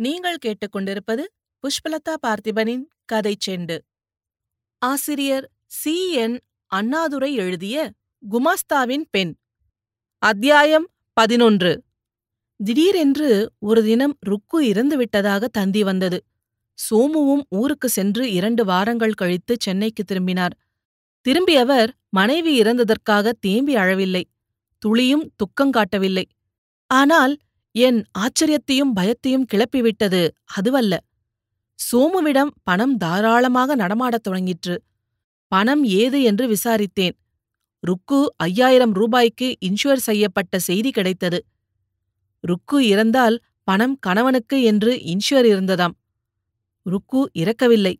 நீங்கள் கேட்டுக்கொண்டிருப்பது புஷ்பலதா பார்த்திபனின் கதை செண்டு. ஆசிரியர் சி. என். அண்ணாதுரை எழுதிய குமாஸ்தாவின் பெண். அத்தியாயம் பதினொன்று. திடீரென்று ஒரு தினம் ருக்கு இறந்துவிட்டதாக தந்தி வந்தது. சோமுவும் ஊருக்கு சென்று இரண்டு வாரங்கள் கழித்து சென்னைக்கு திரும்பினார். திரும்பியவர் மனைவி இறந்ததற்காக தேம்பி அழவில்லை. துளியும் துக்கம் காட்டவில்லை. ஆனால் என் ஆச்சரியத்தையும் பயத்தையும் கிளப்பிவிட்டது அதுவல்ல. சோமுவிடம் பணம் தாராளமாக நடமாடத் தொடங்கிற்று. பணம் ஏது என்று விசாரித்தேன். ருக்கு ஐயாயிரம் ரூபாய்க்கு இன்ஷூர் செய்யப்பட்ட செய்தி கிடைத்தது. ருக்கு இறந்தால் பணம் கணவனுக்கு என்று இன்ஷூர் இருந்ததாம். ருக்கு இறக்கவில்லை.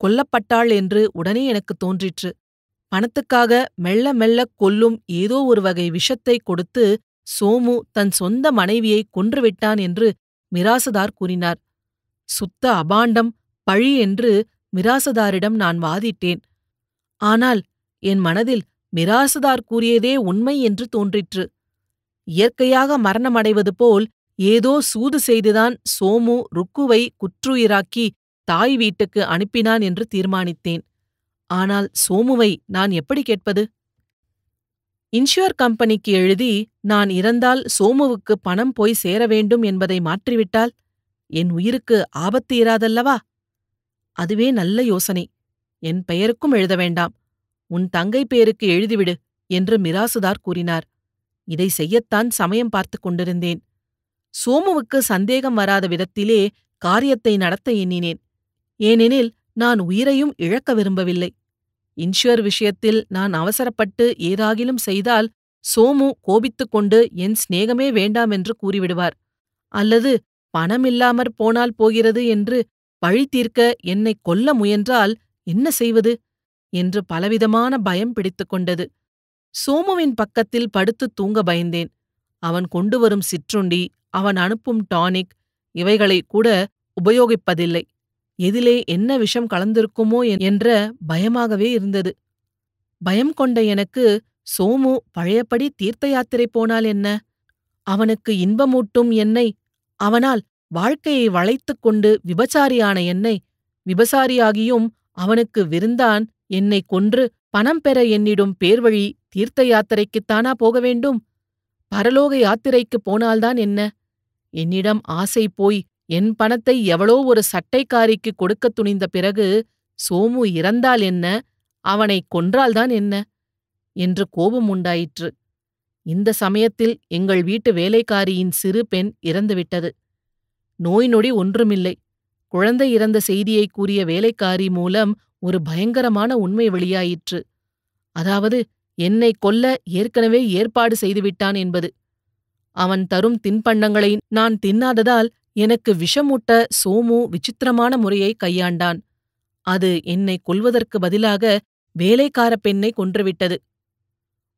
கொல்லப்பட்டாள் என்று உடனே எனக்கு தோன்றிற்று. பணத்துக்காக மெல்ல மெல்ல கொல்லும் ஏதோ ஒரு வகை விஷத்தை கொடுத்து சோமு தன் சொந்த மனைவியை கொன்றுவிட்டான் என்று மிராசுதார் கூறினார். சுத்த அபாண்டம் பழி என்று மிராசுதாரிடம் நான் வாதிட்டேன். ஆனால் என் மனதில் மிராசுதார் கூறியதே உண்மை என்று தோன்றிற்று. இயற்கையாக மரணமடைவது போல் ஏதோ சூது செய்துதான் சோமு ருக்குவை குற்றுயிராக்கி தாய் வீட்டுக்கு அனுப்பினான் என்று தீர்மானித்தேன். ஆனால் சோமுவை நான் எப்படி கேட்பது? இன்ஷுர் கம்பெனிக்கு எழுதி நான் இறந்தால் சோமுவுக்கு பணம் போய் சேர வேண்டும் என்பதை மாற்றிவிட்டால் என் உயிருக்கு ஆபத்து இராதல்லவா? அதுவே நல்ல யோசனை. என் பெயருக்கும் எழுத வேண்டாம். உன் தங்கை பேருக்கு எழுதிவிடு என்று மிராசுதார் கூறினார். இதை செய்யத்தான் சமயம் பார்த்துக் கொண்டிருந்தேன். சோமுவுக்கு சந்தேகம் வராத விதத்திலே காரியத்தை நடத்த எண்ணினேன். ஏனெனில் நான் உயிரையும் இழக்க விரும்பவில்லை. இன்ஷுர் விஷயத்தில் நான் அவசரப்பட்டு ஏதாகிலும் செய்தால் சோமு கோபித்துக் கொண்டு என் சிநேகமே வேண்டாம் என்று கூறிவிடுவார். அல்லது பணமில்லாமற் போனால் போகிறது என்று பழி தீர்க்க என்னை கொல்ல முயன்றால் என்ன செய்வது? என்று பலவிதமான பயம் பிடித்துக் கொண்டது. சோமுவின் பக்கத்தில் படுத்துத் தூங்க பயந்தேன். அவன் கொண்டு வரும் சிற்றுண்டி அவன் அனுப்பும் டானிக் இவைகளை கூட உபயோகிப்பதில்லை. எதிலே என்ன விஷம் கலந்திருக்குமோ என்ற பயமாகவே இருந்தது. பயம் கொண்ட எனக்கு சோமு பழையபடி தீர்த்த யாத்திரை போனால் என்ன? அவனுக்கு இன்பமூட்டும் என்னை? அவனால் வாழ்க்கையை வளைத்துக் கொண்டு விபச்சாரியான என்னை? விபசாரியாகியும் அவனுக்கு விருந்தான் என்னை கொன்று பணம் பெற என்னிடும் பேர்வழி தீர்த்த யாத்திரைக்குத்தானா போக வேண்டும்? பரலோக யாத்திரைக்குப் போனால்தான் என்ன? என்னிடம் ஆசை போய் என் பணத்தை எவளோ ஒரு சட்டைக்காரிக்கு கொடுக்கத் துணிந்த பிறகு சோமு இறந்தால் என்ன? அவனை கொன்றால்தான் என்ன? என்று கோபம் உண்டாயிற்று. இந்த சமயத்தில் எங்கள் வீட்டு வேலைக்காரியின் சிறு பெண் இறந்துவிட்டது. நோய் நொடி ஒன்றுமில்லை. குழந்தை இறந்த செய்தியை கூறிய வேலைக்காரி மூலம் ஒரு பயங்கரமான உண்மை வெளியாயிற்று. அதாவது என்னை கொல்ல ஏற்கனவே ஏற்பாடு செய்துவிட்டான் என்பது. அவன் தரும் தின்பண்டங்களை நான் தின்னாததால் எனக்கு விஷமூட்ட சோமு விசித்திரமான முறையை கையாண்டான். அது என்னை கொல்வதற்கு பதிலாக வேலைக்கார பெண்ணை கொன்றுவிட்டது.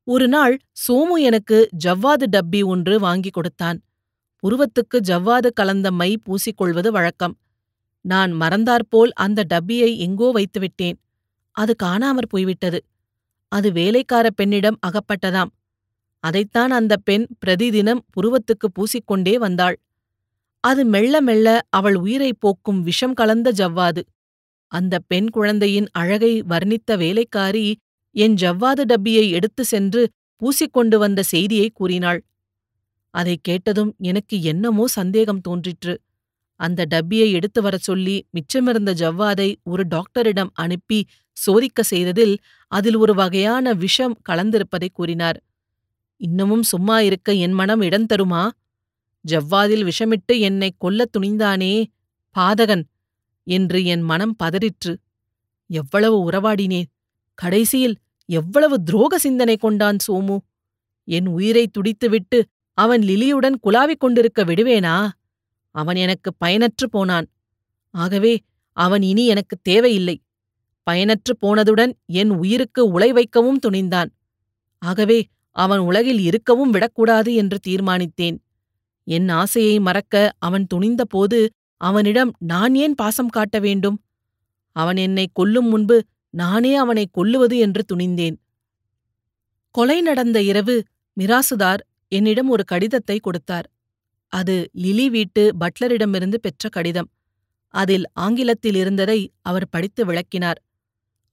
ஒரு நாள் சோமு எனக்கு ஜவ்வாது டப்பி ஒன்று வாங்கி கொடுத்தான். புருவத்துக்கு ஜவ்வாது கலந்த மை பூசிக்கொள்வது வழக்கம். நான் மறந்தாற்போல் அந்த டப்பியை எங்கோ வைத்துவிட்டேன். அது காணாமற் போய்விட்டது. அது வேலைக்கார பெண்ணிடம் அகப்பட்டதாம். அதைத்தான் அந்த பெண் பிரதிதினம் புருவத்துக்கு பூசிக்கொண்டே வந்தாள். அது மெல்ல மெல்ல அவள் உயிரைப் போக்கும் விஷம் கலந்த ஜவ்வாது. அந்த பெண் குழந்தையின் அழகை வர்ணித்த வேலைக்காரி என் ஜவ்வாது டப்பியை எடுத்து சென்று பூசிக்கொண்டு வந்த செய்தியை கூறினாள். அதைக் கேட்டதும் எனக்கு என்னமோ சந்தேகம் தோன்றிற்று. அந்த டப்பியை எடுத்து வரச் சொல்லி மிச்சமிருந்த ஜவ்வாதை ஒரு டாக்டரிடம் அனுப்பி சோதிக்க செய்ததில் அதில் ஒரு வகையான விஷம் கலந்திருப்பதை கூறினார். இன்னமும் சும்மா இருக்க என் மனம் இடம் தருமா? ஜவ்வாதில் விஷமிட்டு என்னைக் கொல்லத் துணிந்தானே பாதகன்! என்று என் மனம் பதறிற்று. எவ்வளவு உறவாடினேன்! கடைசியில் எவ்வளவு துரோக சிந்தனை கொண்டான் சோமு! என் உயிரை துடித்துவிட்டு அவன் லிலியுடன் குலாவிக் கொண்டிருக்க விடுவேனா? அவன் எனக்கு பயனற்று போனான். ஆகவே அவன் இனி எனக்கு தேவையில்லை. பயனற்று போனதுடன் என் உயிருக்கு உலை வைக்கவும் துணிந்தான். ஆகவே அவன் உலகில் இருக்கவும் விடக்கூடாது என்று தீர்மானித்தேன். என் ஆசையை மறக்க அவன் துணிந்தபோது அவனிடம் நான் ஏன் பாசம் காட்ட வேண்டும்? அவன் என்னை கொல்லும் முன்பு நானே அவனை கொல்லுவது என்று துணிந்தேன். கொலை நடந்த இரவு மிராசுதார் என்னிடம் ஒரு கடிதத்தை கொடுத்தார். அது லிலி வீட்டு பட்லரிடமிருந்து பெற்ற கடிதம். அதில் ஆங்கிலத்தில் இருந்ததை அவர் படித்து விளக்கினார்.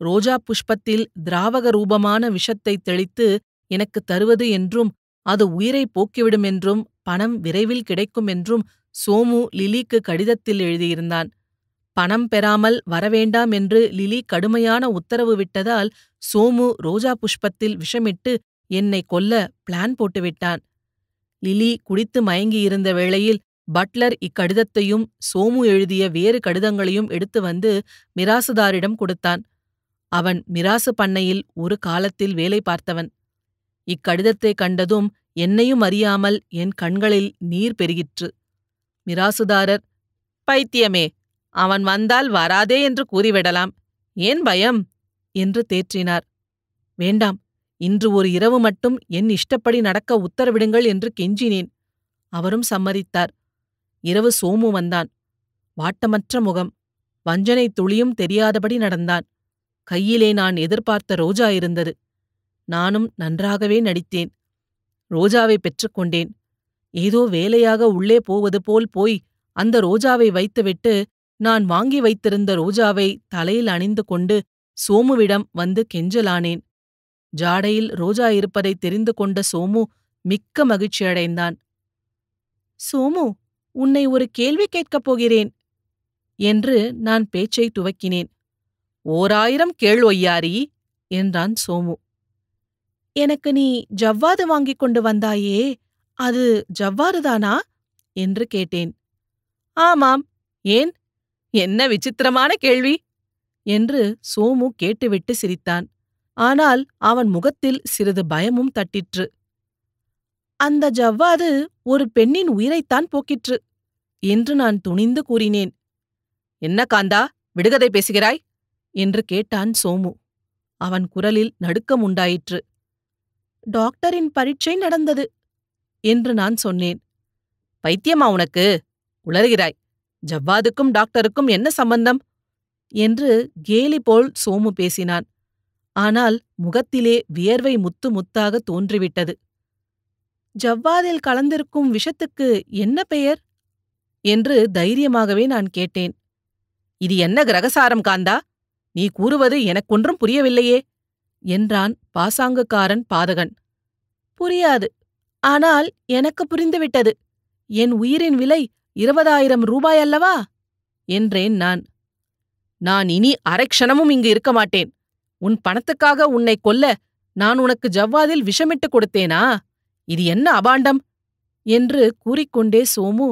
ரோஜா புஷ்பத்தில் திராவக ரூபமான விஷத்தை தெளித்து எனக்கு தருவது என்றும் அது உயிரை போக்கிவிடும் என்றும் பணம் விரைவில் கிடைக்கும் என்றும் சோமு லிலிக்கு கடிதத்தில் எழுதியிருந்தான். பணம் பெறாமல் வரவேண்டாம் என்று லிலி கடுமையான உத்தரவு விட்டதால் சோமு ரோஜா புஷ்பத்தில் விஷமிட்டு என்னை கொல்ல பிளான் போட்டுவிட்டான். லிலி குடித்து மயங்கியிருந்த வேளையில் பட்லர் இக்கடிதத்தையும் சோமு எழுதிய வேறு கடிதங்களையும் எடுத்து வந்து மிராசுதாரிடம் கொடுத்தான். அவன் மிராசு பண்ணையில் ஒரு காலத்தில் வேலை பார்த்தவன். இக்கடிதத்தை கண்டதும் என்னையும் அறியாமல் என் கண்களில் நீர் பெருகிற்று. மிராசுதாரர் பைத்தியமே அவன் வந்தால் வராதே என்று கூறிவிடலாம். ஏன் பயம்? என்று தேற்றினார். வேண்டாம் இன்று ஒரு இரவு மட்டும் என் இஷ்டப்படி நடக்க உத்தரவிடுங்கள் என்று கெஞ்சினேன். அவரும் சம்மதித்தார். இரவு சோமு வந்தான். வாட்டமற்ற முகம். வஞ்சனை துளியும் தெரியாதபடி நடந்தான். கையிலே நான் எதிர்பார்த்த ரோஜா இருந்தது. நானும் நன்றாகவே நடித்தேன். ரோஜாவை பெற்றுக்கொண்டேன். ஏதோ வேலையாக உள்ளே போவது போல் போய் அந்த ரோஜாவை வைத்துவிட்டு நான் வாங்கி வைத்திருந்த ரோஜாவை தலையில் அணிந்து கொண்டு சோமுவிடம் வந்து கெஞ்சலானேன். ஜாடையில் ரோஜா இருப்பதை தெரிந்து கொண்ட சோமு மிக்க மகிழ்ச்சியடைந்தான் சோமு உன்னை ஒரு கேள்வி கேட்கப் போகிறேன் என்று நான் பேச்சை துவக்கினேன். ஓராயிரம் கேள் ஒய்யாரி என்றான் சோமு. எனக்கு நீ ஜவ்வாது வாங்கிக் கொண்டு வந்தாயே அது ஜவ்வாறுதானா என்று கேட்டேன். ஆமாம். ஏன்? என்ன விசித்திரமான கேள்வி! என்று சோமு கேட்டுவிட்டு சிரித்தான். ஆனால் அவன் முகத்தில் சிறிது பயமும் தட்டிற்று. அந்த ஜவ்வாது ஒரு பெண்ணின் உயிரைத்தான் போக்கிற்று என்று நான் துணிந்து கூறினேன். என்ன காந்தா விடுகதை பேசுகிறாய்? என்று கேட்டான் சோமு. அவன் குரலில் நடுக்கம் உண்டாயிற்று. டாக்டரின் பரீட்சை நடந்தது என்று நான் சொன்னேன். பைத்தியமா உனக்கு? உளறுகிறாய். ஜவ்வாதுக்கும் டாக்டருக்கும் என்ன சம்பந்தம்? என்று கேலி போல் சோமு பேசினான். ஆனால் முகத்திலே வியர்வை முத்து முத்தாக தோன்றிவிட்டது. ஜவ்வாதில் கலந்திருக்கும் விஷத்துக்கு என்ன பெயர்? என்று தைரியமாகவே நான் கேட்டேன். இது என்ன கிரகசாரம் காந்தா? நீ கூறுவது எனக்கொன்றும் புரியவில்லையே. என்றான் பாசாங்குக்காரன் பாதகன். புரியாது. ஆனால் எனக்கு புரிந்துவிட்டது. என் உயிரின் விலை இருபதாயிரம் ரூபாய் அல்லவா? என்றேன் நான். நான் இனி அரைக்ஷணமும் இங்கு இருக்க மாட்டேன். உன் பணத்துக்காக உன்னை கொல்ல நான் உனக்கு ஜவ்வாதில் விஷமிட்டு கொடுத்தேனா? இது என்ன அபாண்டம்? என்று கூறிக்கொண்டே சோமு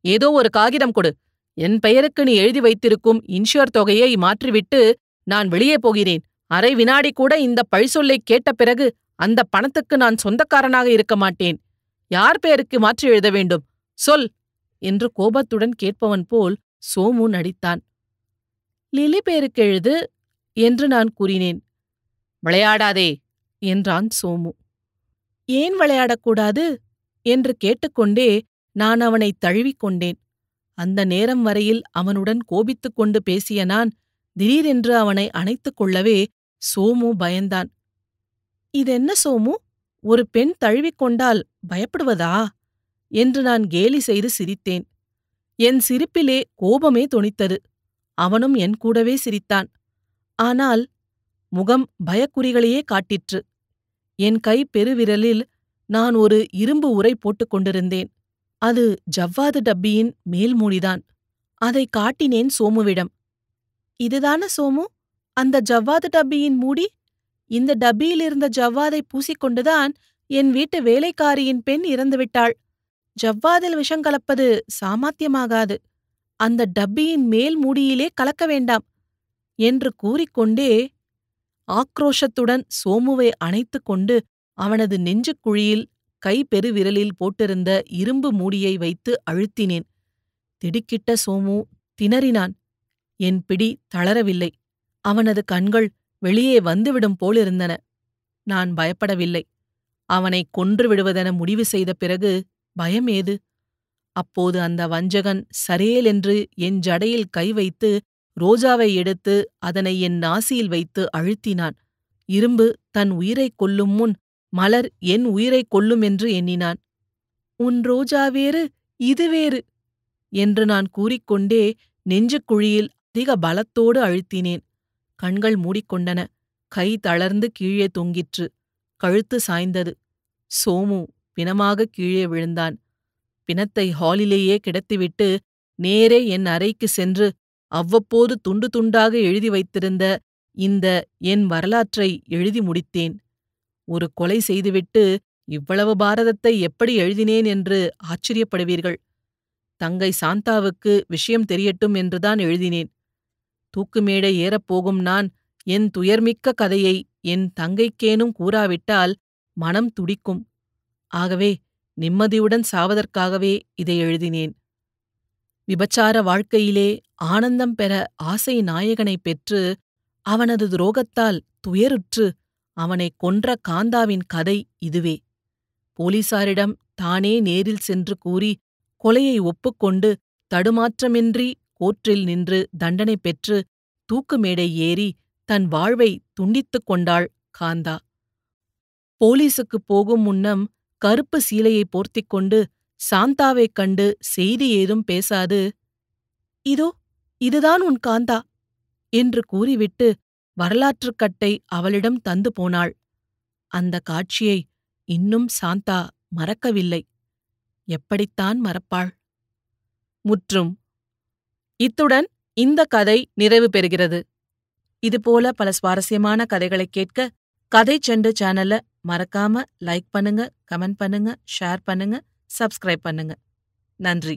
ஏதோ ஒரு காகிதம் கொடு. என் பெயருக்கு நீ எழுதி வைத்திருக்கும் இன்ஷூர் தொகையை மாற்றிவிட்டு நான் வெளியே போகிறேன். அரை வினாடி கூட இந்த பழிசொல்லை கேட்ட பிறகு அந்த பணத்துக்கு நான் சொந்தக்காரனாக இருக்க மாட்டேன். யார் பெயருக்கு மாற்றி எழுத வேண்டும்? சொல்! என்று கோபத்துடன் கேட்பவன் போல் சோமு நடித்தான். லிலி பேருக்கு எழுது என்று நான் கூறினேன். விளையாடாதே! என்றான் சோமு. ஏன் விளையாடக்கூடாது என்று கேட்டுக்கொண்டே நான் அவனை தழுவிக்கொண்டேன் அந்த நேரம் வரையில் அவனுடன் கோபித்துக் கொண்டு பேசிய நான் திடீரென்று அவனை அணைத்துக் கொள்ளவே சோமு பயந்தான். இதென்ன சோமு? ஒரு பெண் தழுவிக்கொண்டால் பயப்படுவதா என்று நான் கேலி செய்து சிரித்தேன். என் சிரிப்பிலே கோபமே தொனித்தது. அவனும் என் கூடவே சிரித்தான். ஆனால் முகம் பயக்குறிகளையே காட்டிற்று. என் கை பெருவிரலில் நான் ஒரு இரும்பு உரை போட்டுக் கொண்டிருந்தேன். அது ஜவ்வாது டப்பியின் மேல்மூடிதான் அதை காட்டினேன் சோமுவிடம். இதுதான சோமு? அந்த ஜவ்வாது டப்பியின் மூடி இந்த டப்பியிலிருந்த ஜவ்வாதை பூசிக்கொண்டுதான் என் வீட்டு வேலைக்காரியின் பெண் இறந்துவிட்டாள். ஜவ்வாதில் விஷம் கலப்பது சாமாத்தியமாகாது. அந்த டப்பியின் மேல் மூடியிலே கலக்க வேண்டாம் என்று கூறிக்கொண்டே ஆக்ரோஷத்துடன் சோமுவை அணைத்துக் கொண்டு அவனது நெஞ்சுக்குழியில் கைப்பெருவிரலில் கை பெருவிரலில் போட்டிருந்த இரும்பு மூடியை வைத்து அழுத்தினேன். திடுக்கிட்ட சோமு திணறினான். என் பிடி தளரவில்லை. அவனது கண்கள் வெளியே வந்துவிடும் போலிருந்தன. நான் பயப்படவில்லை. அவனை கொன்று விடுவதென முடிவு செய்த பிறகு பயம் ஏது? அப்போது அந்த வஞ்சகன் சரேலென்று என் ஜடையில் கை வைத்து ரோஜாவை எடுத்து அதனை என் நாசியில் வைத்து அழுத்தினான். இரும்பு தன் உயிரைக் கொல்லும் முன் மலர் என் உயிரைக் கொல்லும் என்று எண்ணினான். உன் ரோஜா வேறு இது வேறு என்று நான் கூறிக்கொண்டே நெஞ்சுக்குழியில் அதிக பலத்தோடு அழுத்தினேன். கண்கள் மூடிக்கொண்டன. கை தளர்ந்து கீழே தொங்கிற்று. கழுத்து சாய்ந்தது. சோமு பிணமாக கீழே விழுந்தான். பிணத்தை ஹாலிலேயே கிடத்திவிட்டு நேரே என் அறைக்கு சென்று அவ்வப்போது துண்டு துண்டாக எழுதி வைத்திருந்த இந்த என் வரலாற்றை எழுதி முடித்தேன். ஒரு கொலை செய்துவிட்டு இவ்வளவு பாரதத்தை எப்படி எழுதினேன் என்று ஆச்சரியப்படுவீர்கள். தங்கை சாந்தாவுக்கு விஷயம் தெரியட்டும் என்றுதான் எழுதினேன். தூக்கு மேடை ஏறப்போகும் நான் என் துயர்மிக்க கதையை என் தங்கைக்கேனும் கூறாவிட்டால் மனம் துடிக்கும். ஆகவே நிம்மதியுடன் சாவதற்காகவே இதை எழுதினேன். விபச்சார வாழ்க்கையிலே ஆனந்தம் பெற ஆசை நாயகனைப் பெற்று அவனது துரோகத்தால் துயருற்று அவனைக் கொன்ற காந்தாவின் கதை இதுவே. போலீசாரிடம் தானே நேரில் சென்று கூறி கொலையை ஒப்புக்கொண்டு தடுமாற்றமின்றி கூற்றில் நின்று தண்டனை பெற்று தூக்கு மேடை ஏறி தன் வாழ்வை துண்டித்துக் கொண்டாள் காந்தா. போலீசுக்குப் போகும் முன்னம் கருப்பு சீலையை போர்த்திக் கொண்டு சாந்தாவைக் கண்டு செய்தி ஏதும் பேசாது இதோ இதுதான் உன் காந்தா என்று கூறிவிட்டு வரலாற்றுக் கட்டை அவளிடம் தந்து போனாள். அந்த காட்சியை இன்னும் சாந்தா மறக்கவில்லை. எப்படித்தான் மறப்பாள்? முற்றும் இத்துடன் இந்த கதை நிறைவு பெறுகிறது. இதுபோல பல சுவாரஸ்யமான கதைகளைக் கேட்க கதை செண்டு சேனலை மறக்காம லைக் பண்ணுங்க கமெண்ட் பண்ணுங்க ஷேர் பண்ணுங்க சப்ஸ்கிரைப் பண்ணுங்க. நன்றி.